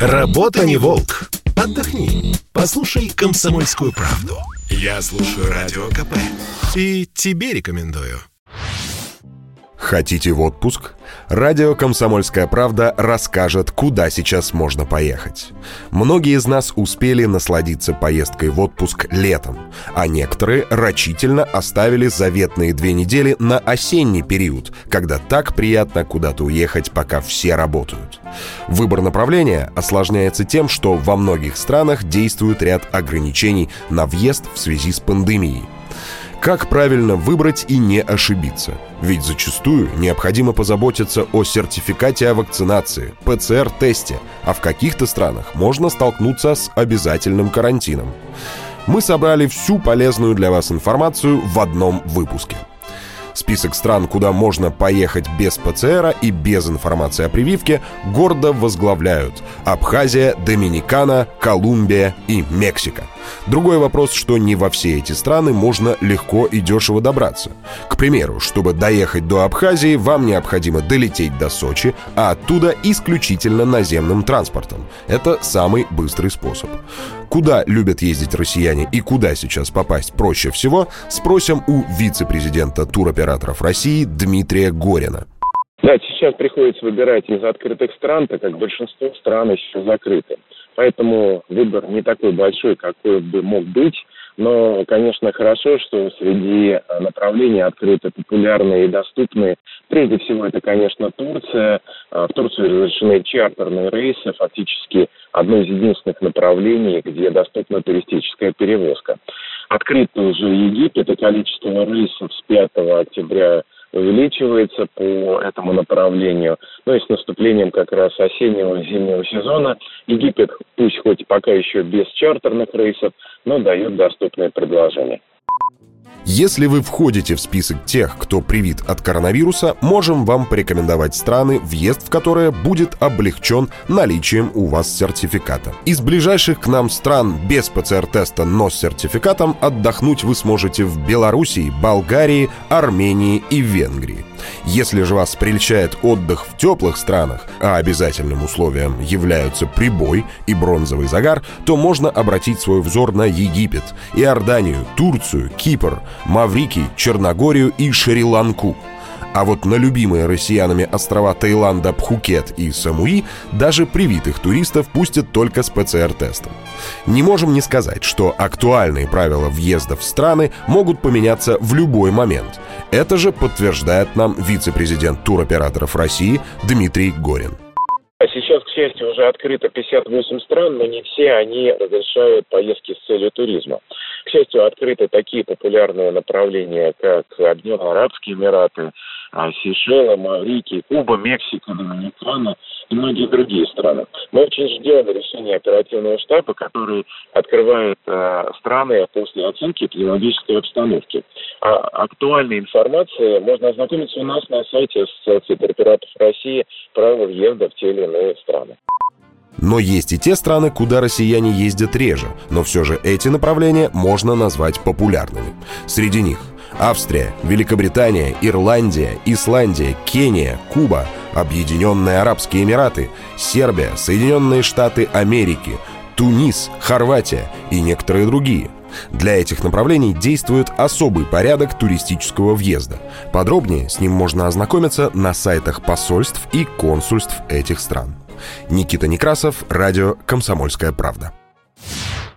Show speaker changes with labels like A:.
A: Работа не волк. Отдохни. Послушай комсомольскую правду. Я слушаю радио КП. И тебе рекомендую.
B: Хотите в отпуск? Радио «Комсомольская правда» расскажет, куда сейчас можно поехать. Многие из нас успели насладиться поездкой в отпуск летом, а некоторые рачительно оставили заветные две недели на осенний период, когда так приятно куда-то уехать, пока все работают. Выбор направления осложняется тем, что во многих странах действует ряд ограничений на въезд в связи с пандемией. Как правильно выбрать и не ошибиться? Ведь зачастую необходимо позаботиться о сертификате о вакцинации, ПЦР-тесте, а в каких-то странах можно столкнуться с обязательным карантином. Мы собрали всю полезную для вас информацию в одном выпуске – Список стран, куда можно поехать без ПЦРа и без информации о прививке, гордо возглавляют Абхазия, Доминикана, Колумбия и Мексика. Другой вопрос, что не во все эти страны можно легко и дешево добраться. К примеру, чтобы доехать до Абхазии, вам необходимо долететь до Сочи, а оттуда исключительно наземным транспортом. Это самый быстрый способ. Куда любят ездить россияне и куда сейчас попасть проще всего, спросим у вице-президента туроператоров России Дмитрия Горина.
C: Да, сейчас приходится выбирать из открытых стран, так как большинство стран еще закрыты. Поэтому выбор не такой большой, какой бы мог быть. Но, конечно, хорошо, что среди направлений открыты популярные и доступные. Прежде всего, это, конечно, Турция. Э, в Турцию разрешены чартерные рейсы, фактически одно из единственных направлений, где доступна туристическая перевозка. Открыт уже Египет, и количество рейсов с 5 октября увеличивается по этому направлению. Ну и с наступлением как раз осеннего зимнего сезона Египет, пусть хоть пока еще без чартерных рейсов, но дает доступные предложения.
B: Если вы входите в список тех, кто привит от коронавируса, можем вам порекомендовать страны, въезд в которые будет облегчен наличием у вас сертификата. Из ближайших к нам стран без ПЦР-теста, но с сертификатом отдохнуть вы сможете в Белоруссии, Болгарии, Армении и Венгрии. Если же вас прельщает отдых в теплых странах, а обязательным условием являются прибой и бронзовый загар, то можно обратить свой взор на Египет, Иорданию, Турцию, Кипр, Маврикий, Черногорию и Шри-Ланку. А вот на любимые россиянами острова Таиланда Пхукет и Самуи даже привитых туристов пустят только с ПЦР-тестом. Не можем не сказать, что актуальные правила въезда в страны могут поменяться в любой момент. Это же подтверждает нам вице-президент туроператоров России Дмитрий Горин.
C: А сейчас, к счастью, уже открыто 58 стран, но не все они разрешают поездки с целью туризма. К счастью, открыты такие популярные направления, как Объединенные Арабские Эмираты, а, Сейшелы, Маврикий, Куба, Мексика, Доминикана и многие другие страны. Мы очень ждем решения оперативного штаба, который открывает э, страны после оценки эпидемиологической обстановки. А актуальной информацией можно ознакомиться у нас на сайте Ассоциации туроператоров России «Право въезда в те или иные страны».
B: Но есть и те страны, куда россияне ездят реже, но все же эти направления можно назвать популярными. Среди них Австрия, Великобритания, Ирландия, Исландия, Кения, Куба, Объединенные Арабские Эмираты, Сербия, Соединенные Штаты Америки, Тунис, Хорватия и некоторые другие. Для этих направлений действует особый порядок туристического въезда. Подробнее с ним можно ознакомиться на сайтах посольств и консульств этих стран. Никита Некрасов, радио «Комсомольская правда».